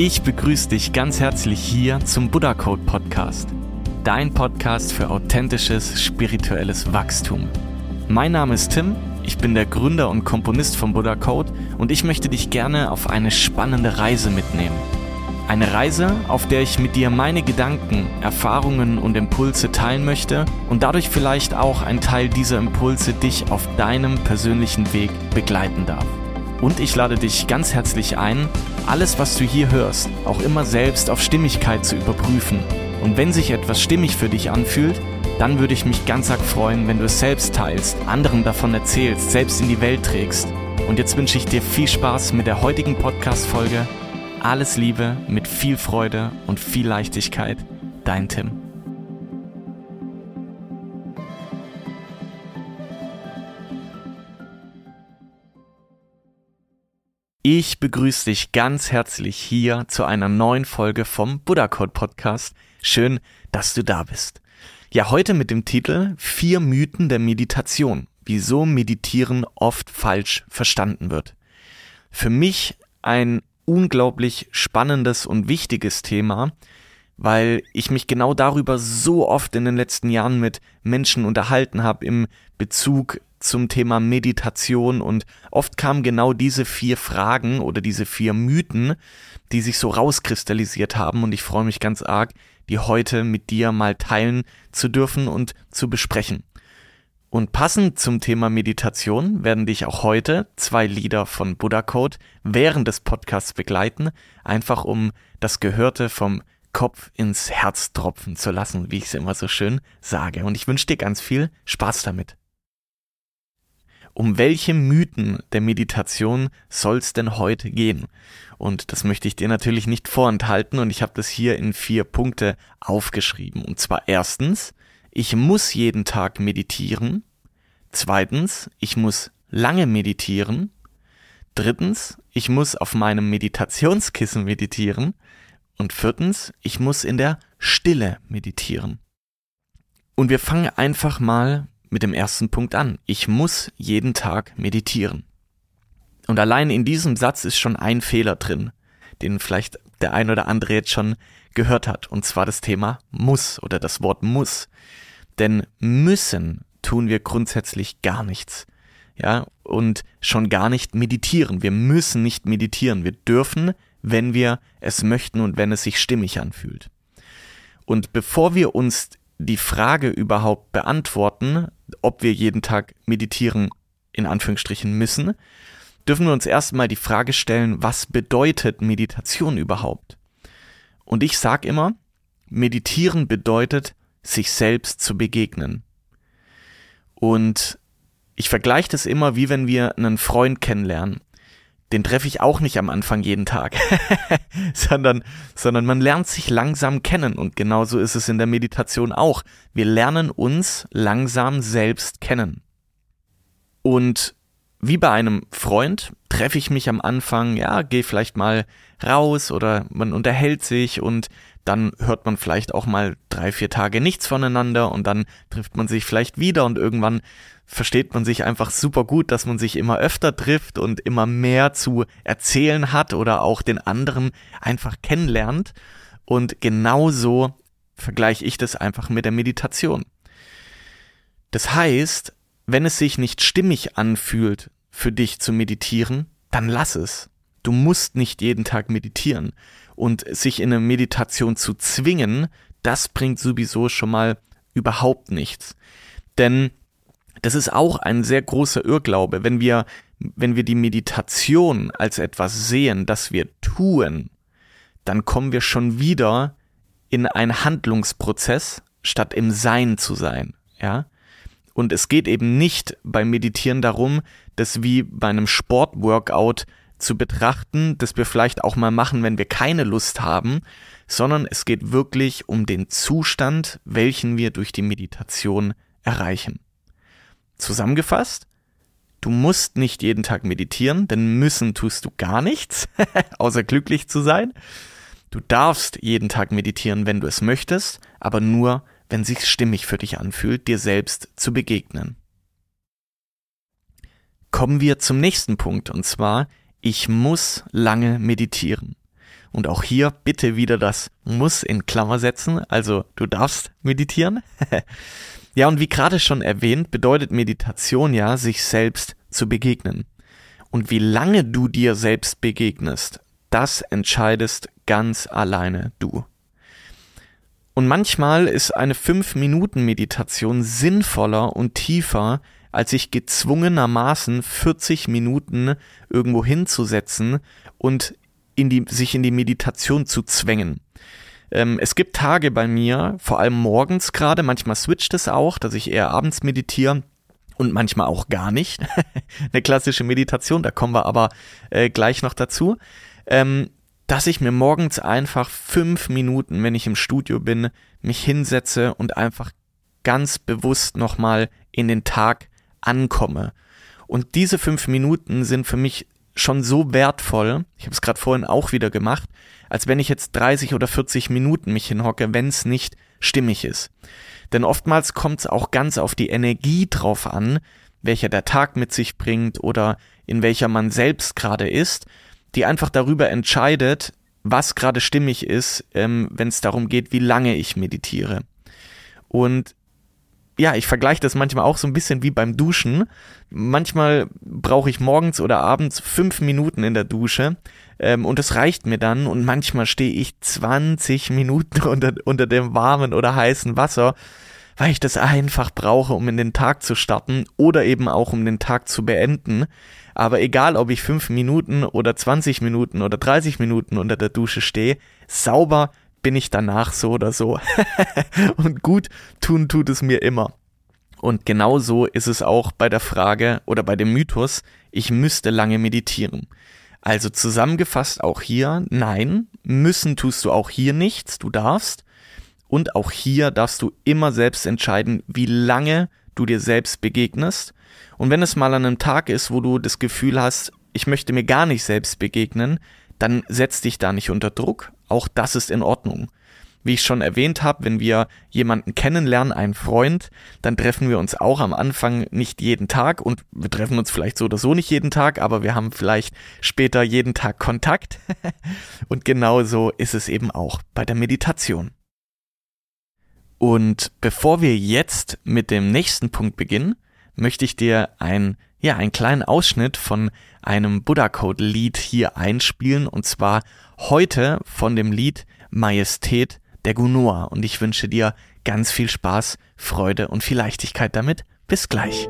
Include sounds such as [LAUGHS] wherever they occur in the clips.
Ich begrüße dich ganz herzlich hier zum Buddha Code Podcast, dein Podcast für authentisches spirituelles Wachstum. Mein Name ist Tim, ich bin der Gründer und Komponist von Buddha Code und ich möchte dich gerne auf eine spannende Reise mitnehmen. Eine Reise, auf der ich mit dir meine Gedanken, Erfahrungen und Impulse teilen möchte und dadurch vielleicht auch ein Teil dieser Impulse dich auf deinem persönlichen Weg begleiten darf. Und ich lade dich ganz herzlich ein, alles, was du hier hörst, auch immer selbst auf Stimmigkeit zu überprüfen. Und wenn sich etwas stimmig für dich anfühlt, dann würde ich mich ganz arg freuen, wenn du es selbst teilst, anderen davon erzählst, selbst in die Welt trägst. Und jetzt wünsche ich dir viel Spaß mit der heutigen Podcast-Folge. Alles Liebe, mit viel Freude und viel Leichtigkeit. Dein Tim. Ich begrüße dich ganz herzlich hier zu einer neuen Folge vom Buddha Code Podcast. Schön, dass du da bist. Ja, heute mit dem Titel Vier Mythen der Meditation. Wieso Meditieren oft falsch verstanden wird. Für mich ein unglaublich spannendes und wichtiges Thema, weil ich mich genau darüber so oft in den letzten Jahren mit Menschen unterhalten habe im Bezug zum Thema Meditation und oft kamen genau diese vier Fragen oder diese vier Mythen, die sich so rauskristallisiert haben und ich freue mich ganz arg, die heute mit dir mal teilen zu dürfen und zu besprechen. Und passend zum Thema Meditation werden dich auch heute zwei Lieder von Buddha Code während des Podcasts begleiten, einfach um das Gehörte vom Kopf ins Herz tropfen zu lassen, wie ich es immer so schön sage. Und ich wünsche dir ganz viel Spaß damit. Um welche Mythen der Meditation soll es denn heute gehen? Und das möchte ich dir natürlich nicht vorenthalten und ich habe das hier in vier Punkte aufgeschrieben. Und zwar erstens, ich muss jeden Tag meditieren. Zweitens, ich muss lange meditieren. Drittens, ich muss auf meinem Meditationskissen meditieren. Und viertens, ich muss in der Stille meditieren. Und wir fangen einfach mal mit dem ersten Punkt an. Ich muss jeden Tag meditieren. Und allein in diesem Satz ist schon ein Fehler drin, den vielleicht der ein oder andere jetzt schon gehört hat, und zwar das Thema muss oder das Wort muss. Denn müssen tun wir grundsätzlich gar nichts. Ja, und schon gar nicht meditieren. Wir müssen nicht meditieren. Wir dürfen, wenn wir es möchten und wenn es sich stimmig anfühlt. Und bevor wir uns die Frage überhaupt beantworten, ob wir jeden Tag meditieren in Anführungsstrichen müssen, dürfen wir uns erstmal die Frage stellen, was bedeutet Meditation überhaupt? Und ich sag immer, meditieren bedeutet, sich selbst zu begegnen. Und ich vergleiche das immer, wie wenn wir einen Freund kennenlernen den treffe ich auch nicht am Anfang jeden Tag, [LAUGHS] sondern, sondern man lernt sich langsam kennen und genauso ist es in der Meditation auch. Wir lernen uns langsam selbst kennen. Und wie bei einem Freund treffe ich mich am Anfang, ja, gehe vielleicht mal raus oder man unterhält sich und dann hört man vielleicht auch mal drei, vier Tage nichts voneinander und dann trifft man sich vielleicht wieder und irgendwann versteht man sich einfach super gut, dass man sich immer öfter trifft und immer mehr zu erzählen hat oder auch den anderen einfach kennenlernt. Und genauso vergleiche ich das einfach mit der Meditation. Das heißt, wenn es sich nicht stimmig anfühlt, für dich zu meditieren, dann lass es. Du musst nicht jeden Tag meditieren. Und sich in eine Meditation zu zwingen, das bringt sowieso schon mal überhaupt nichts. Denn das ist auch ein sehr großer Irrglaube, wenn wir, wenn wir die Meditation als etwas sehen, das wir tun, dann kommen wir schon wieder in einen Handlungsprozess, statt im Sein zu sein, ja. Und es geht eben nicht beim Meditieren darum, das wie bei einem Sportworkout zu betrachten, das wir vielleicht auch mal machen, wenn wir keine Lust haben, sondern es geht wirklich um den Zustand, welchen wir durch die Meditation erreichen. Zusammengefasst, du musst nicht jeden Tag meditieren, denn müssen tust du gar nichts, [LAUGHS] außer glücklich zu sein. Du darfst jeden Tag meditieren, wenn du es möchtest, aber nur, wenn sich stimmig für dich anfühlt, dir selbst zu begegnen. Kommen wir zum nächsten Punkt, und zwar, ich muss lange meditieren. Und auch hier bitte wieder das muss in Klammer setzen, also du darfst meditieren. [LAUGHS] ja, und wie gerade schon erwähnt, bedeutet Meditation ja, sich selbst zu begegnen. Und wie lange du dir selbst begegnest, das entscheidest ganz alleine du. Und manchmal ist eine 5-Minuten-Meditation sinnvoller und tiefer, als sich gezwungenermaßen 40 Minuten irgendwo hinzusetzen und in die, sich in die Meditation zu zwängen. Ähm, es gibt Tage bei mir, vor allem morgens gerade, manchmal switcht es auch, dass ich eher abends meditiere und manchmal auch gar nicht. [LAUGHS] Eine klassische Meditation, da kommen wir aber äh, gleich noch dazu. Ähm, dass ich mir morgens einfach fünf Minuten, wenn ich im Studio bin, mich hinsetze und einfach ganz bewusst nochmal in den Tag ankomme. Und diese fünf Minuten sind für mich schon so wertvoll, ich habe es gerade vorhin auch wieder gemacht, als wenn ich jetzt 30 oder 40 Minuten mich hinhocke, wenn es nicht stimmig ist. Denn oftmals kommt es auch ganz auf die Energie drauf an, welcher der Tag mit sich bringt oder in welcher man selbst gerade ist, die einfach darüber entscheidet, was gerade stimmig ist, ähm, wenn es darum geht, wie lange ich meditiere. Und ja, ich vergleiche das manchmal auch so ein bisschen wie beim Duschen. Manchmal brauche ich morgens oder abends fünf Minuten in der Dusche ähm, und das reicht mir dann. Und manchmal stehe ich 20 Minuten [LAUGHS] unter, unter dem warmen oder heißen Wasser, weil ich das einfach brauche, um in den Tag zu starten oder eben auch um den Tag zu beenden. Aber egal, ob ich fünf Minuten oder 20 Minuten oder 30 Minuten unter der Dusche stehe, sauber bin ich danach so oder so. [LAUGHS] und gut tun tut es mir immer. Und genau so ist es auch bei der Frage oder bei dem Mythos, ich müsste lange meditieren. Also zusammengefasst auch hier, nein, müssen tust du auch hier nichts, du darfst. Und auch hier darfst du immer selbst entscheiden, wie lange du dir selbst begegnest. Und wenn es mal an einem Tag ist, wo du das Gefühl hast, ich möchte mir gar nicht selbst begegnen, dann setz dich da nicht unter Druck. Auch das ist in Ordnung. Wie ich schon erwähnt habe, wenn wir jemanden kennenlernen, einen Freund, dann treffen wir uns auch am Anfang nicht jeden Tag und wir treffen uns vielleicht so oder so nicht jeden Tag, aber wir haben vielleicht später jeden Tag Kontakt. [LAUGHS] und genauso ist es eben auch bei der Meditation. Und bevor wir jetzt mit dem nächsten Punkt beginnen, möchte ich dir ein, ja, einen kleinen Ausschnitt von einem Buddha Code Lied hier einspielen und zwar heute von dem Lied Majestät der Gunua und ich wünsche dir ganz viel Spaß, Freude und viel Leichtigkeit damit. Bis gleich.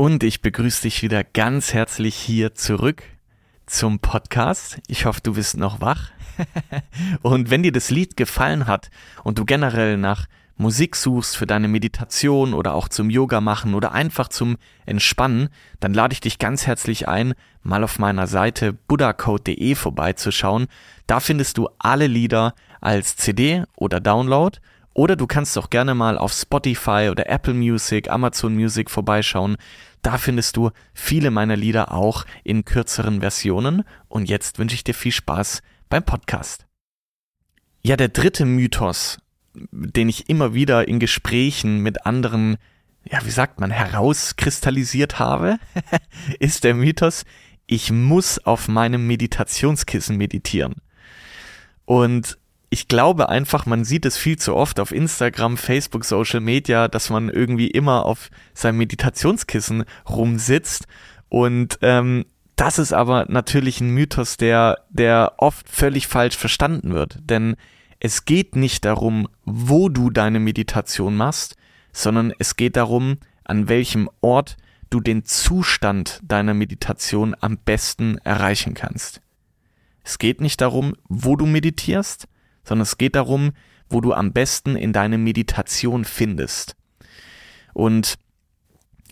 Und ich begrüße dich wieder ganz herzlich hier zurück zum Podcast. Ich hoffe, du bist noch wach. [LAUGHS] und wenn dir das Lied gefallen hat und du generell nach Musik suchst für deine Meditation oder auch zum Yoga machen oder einfach zum Entspannen, dann lade ich dich ganz herzlich ein, mal auf meiner Seite buddhacode.de vorbeizuschauen. Da findest du alle Lieder als CD oder Download oder du kannst auch gerne mal auf Spotify oder Apple Music, Amazon Music vorbeischauen. Da findest du viele meiner Lieder auch in kürzeren Versionen. Und jetzt wünsche ich dir viel Spaß beim Podcast. Ja, der dritte Mythos, den ich immer wieder in Gesprächen mit anderen, ja, wie sagt man, herauskristallisiert habe, [LAUGHS] ist der Mythos, ich muss auf meinem Meditationskissen meditieren. Und ich glaube einfach, man sieht es viel zu oft auf Instagram, Facebook, Social Media, dass man irgendwie immer auf seinem Meditationskissen rumsitzt. Und ähm, das ist aber natürlich ein Mythos, der, der oft völlig falsch verstanden wird. Denn es geht nicht darum, wo du deine Meditation machst, sondern es geht darum, an welchem Ort du den Zustand deiner Meditation am besten erreichen kannst. Es geht nicht darum, wo du meditierst, sondern es geht darum, wo du am besten in deine Meditation findest. Und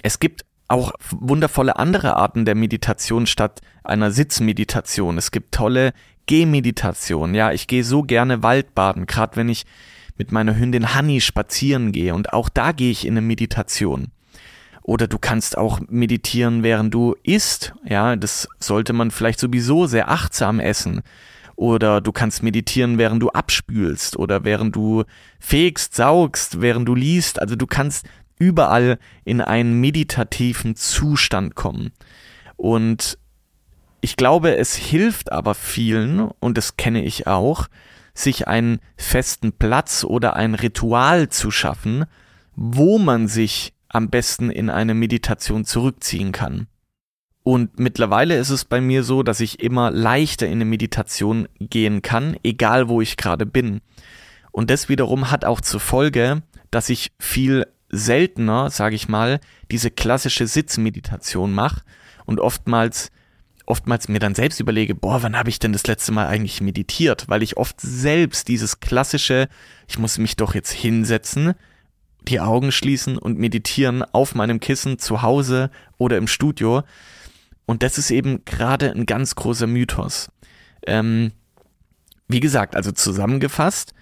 es gibt auch wundervolle andere Arten der Meditation statt einer Sitzmeditation. Es gibt tolle Gehmeditation. Ja, ich gehe so gerne Waldbaden, gerade wenn ich mit meiner Hündin Honey spazieren gehe und auch da gehe ich in eine Meditation. Oder du kannst auch meditieren, während du isst. Ja, das sollte man vielleicht sowieso sehr achtsam essen oder du kannst meditieren, während du abspülst oder während du fegst, saugst, während du liest. Also du kannst überall in einen meditativen Zustand kommen. Und ich glaube, es hilft aber vielen, und das kenne ich auch, sich einen festen Platz oder ein Ritual zu schaffen, wo man sich am besten in eine Meditation zurückziehen kann. Und mittlerweile ist es bei mir so, dass ich immer leichter in eine Meditation gehen kann, egal wo ich gerade bin. Und das wiederum hat auch zur Folge, dass ich viel seltener, sage ich mal, diese klassische Sitzmeditation mache und oftmals oftmals mir dann selbst überlege, boah, wann habe ich denn das letzte Mal eigentlich meditiert, weil ich oft selbst dieses klassische, ich muss mich doch jetzt hinsetzen, die Augen schließen und meditieren auf meinem Kissen zu Hause oder im Studio, und das ist eben gerade ein ganz großer Mythos. Ähm, wie gesagt, also zusammengefasst,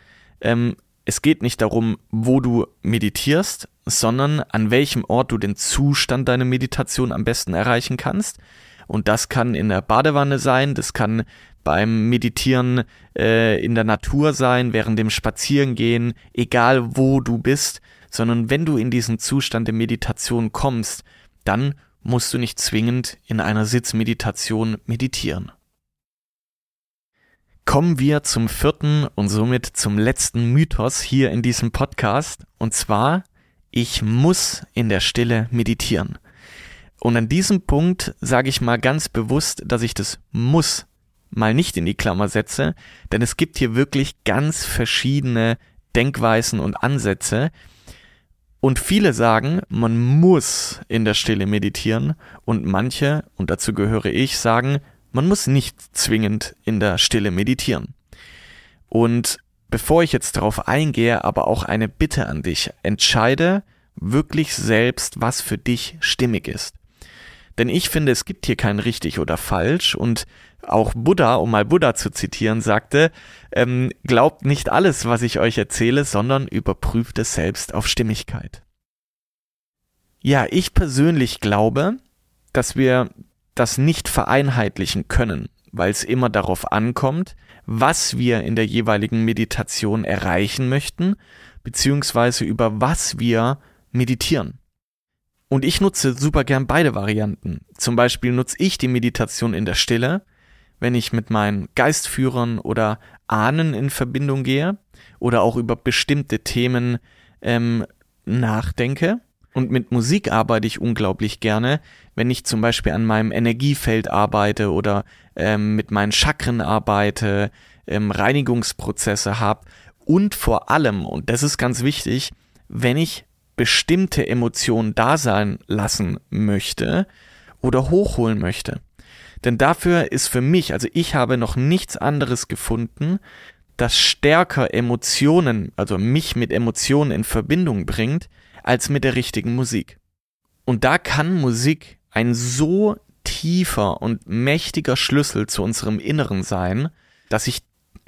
ähm, es geht nicht darum, wo du meditierst, sondern an welchem Ort du den Zustand deiner Meditation am besten erreichen kannst. Und das kann in der Badewanne sein, das kann beim Meditieren äh, in der Natur sein, während dem Spazierengehen, egal wo du bist, sondern wenn du in diesen Zustand der Meditation kommst, dann musst du nicht zwingend in einer Sitzmeditation meditieren. Kommen wir zum vierten und somit zum letzten Mythos hier in diesem Podcast, und zwar, ich muss in der Stille meditieren. Und an diesem Punkt sage ich mal ganz bewusst, dass ich das muss mal nicht in die Klammer setze, denn es gibt hier wirklich ganz verschiedene Denkweisen und Ansätze, und viele sagen, man muss in der Stille meditieren und manche, und dazu gehöre ich, sagen, man muss nicht zwingend in der Stille meditieren. Und bevor ich jetzt darauf eingehe, aber auch eine Bitte an dich, entscheide wirklich selbst, was für dich stimmig ist. Denn ich finde, es gibt hier kein richtig oder falsch und auch Buddha, um mal Buddha zu zitieren, sagte, ähm, glaubt nicht alles, was ich euch erzähle, sondern überprüft es selbst auf Stimmigkeit. Ja, ich persönlich glaube, dass wir das nicht vereinheitlichen können, weil es immer darauf ankommt, was wir in der jeweiligen Meditation erreichen möchten, beziehungsweise über was wir meditieren. Und ich nutze super gern beide Varianten. Zum Beispiel nutze ich die Meditation in der Stille, wenn ich mit meinen Geistführern oder Ahnen in Verbindung gehe oder auch über bestimmte Themen ähm, nachdenke. Und mit Musik arbeite ich unglaublich gerne, wenn ich zum Beispiel an meinem Energiefeld arbeite oder ähm, mit meinen Chakren arbeite, ähm, Reinigungsprozesse habe und vor allem, und das ist ganz wichtig, wenn ich bestimmte Emotionen da sein lassen möchte oder hochholen möchte. Denn dafür ist für mich, also ich habe noch nichts anderes gefunden, das stärker Emotionen, also mich mit Emotionen in Verbindung bringt, als mit der richtigen Musik. Und da kann Musik ein so tiefer und mächtiger Schlüssel zu unserem Inneren sein, dass ich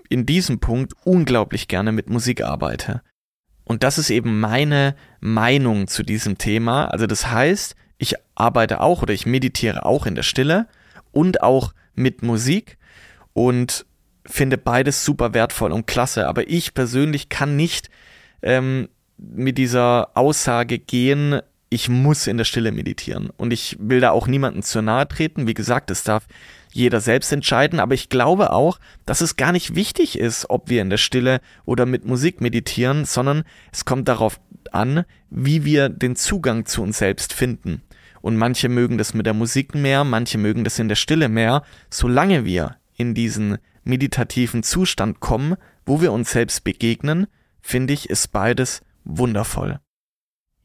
in diesem Punkt unglaublich gerne mit Musik arbeite. Und das ist eben meine Meinung zu diesem Thema. Also das heißt, ich arbeite auch oder ich meditiere auch in der Stille und auch mit Musik und finde beides super wertvoll und klasse. Aber ich persönlich kann nicht ähm, mit dieser Aussage gehen, ich muss in der Stille meditieren. Und ich will da auch niemandem zu nahe treten. Wie gesagt, es darf jeder selbst entscheiden, aber ich glaube auch, dass es gar nicht wichtig ist, ob wir in der Stille oder mit Musik meditieren, sondern es kommt darauf an, wie wir den Zugang zu uns selbst finden. Und manche mögen das mit der Musik mehr, manche mögen das in der Stille mehr, solange wir in diesen meditativen Zustand kommen, wo wir uns selbst begegnen, finde ich, ist beides wundervoll.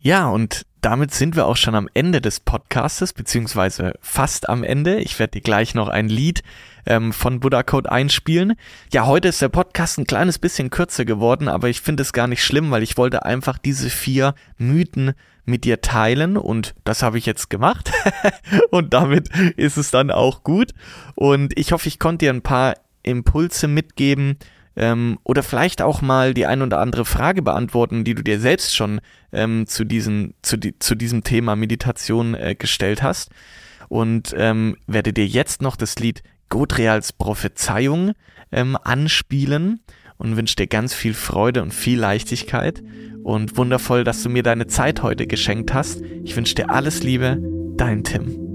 Ja, und damit sind wir auch schon am Ende des Podcastes, beziehungsweise fast am Ende. Ich werde dir gleich noch ein Lied ähm, von Buddha Code einspielen. Ja, heute ist der Podcast ein kleines bisschen kürzer geworden, aber ich finde es gar nicht schlimm, weil ich wollte einfach diese vier Mythen mit dir teilen und das habe ich jetzt gemacht [LAUGHS] und damit ist es dann auch gut und ich hoffe, ich konnte dir ein paar Impulse mitgeben, ähm, oder vielleicht auch mal die ein oder andere Frage beantworten, die du dir selbst schon ähm, zu, diesen, zu, die, zu diesem Thema Meditation äh, gestellt hast. Und ähm, werde dir jetzt noch das Lied Godreals Prophezeiung ähm, anspielen und wünsche dir ganz viel Freude und viel Leichtigkeit und wundervoll, dass du mir deine Zeit heute geschenkt hast. Ich wünsche dir alles Liebe, dein Tim.